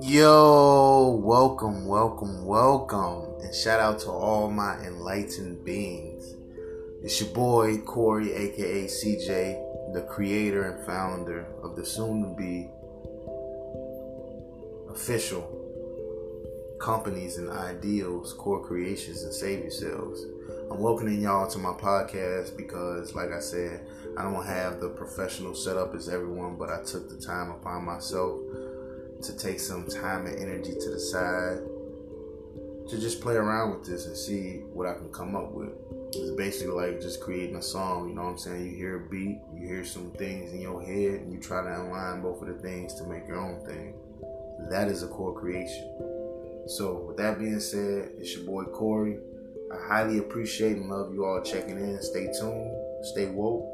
Yo, welcome, welcome, welcome, and shout out to all my enlightened beings. It's your boy Corey, aka CJ, the creator and founder of the soon to be official companies and ideals, core creations, and save yourselves. I'm welcoming y'all to my podcast because, like I said, I don't have the professional setup as everyone, but I took the time upon myself to take some time and energy to the side to just play around with this and see what I can come up with. It's basically like just creating a song, you know what I'm saying? You hear a beat, you hear some things in your head, and you try to align both of the things to make your own thing. That is a core creation. So, with that being said, it's your boy Corey. I highly appreciate and love you all checking in. Stay tuned, stay woke.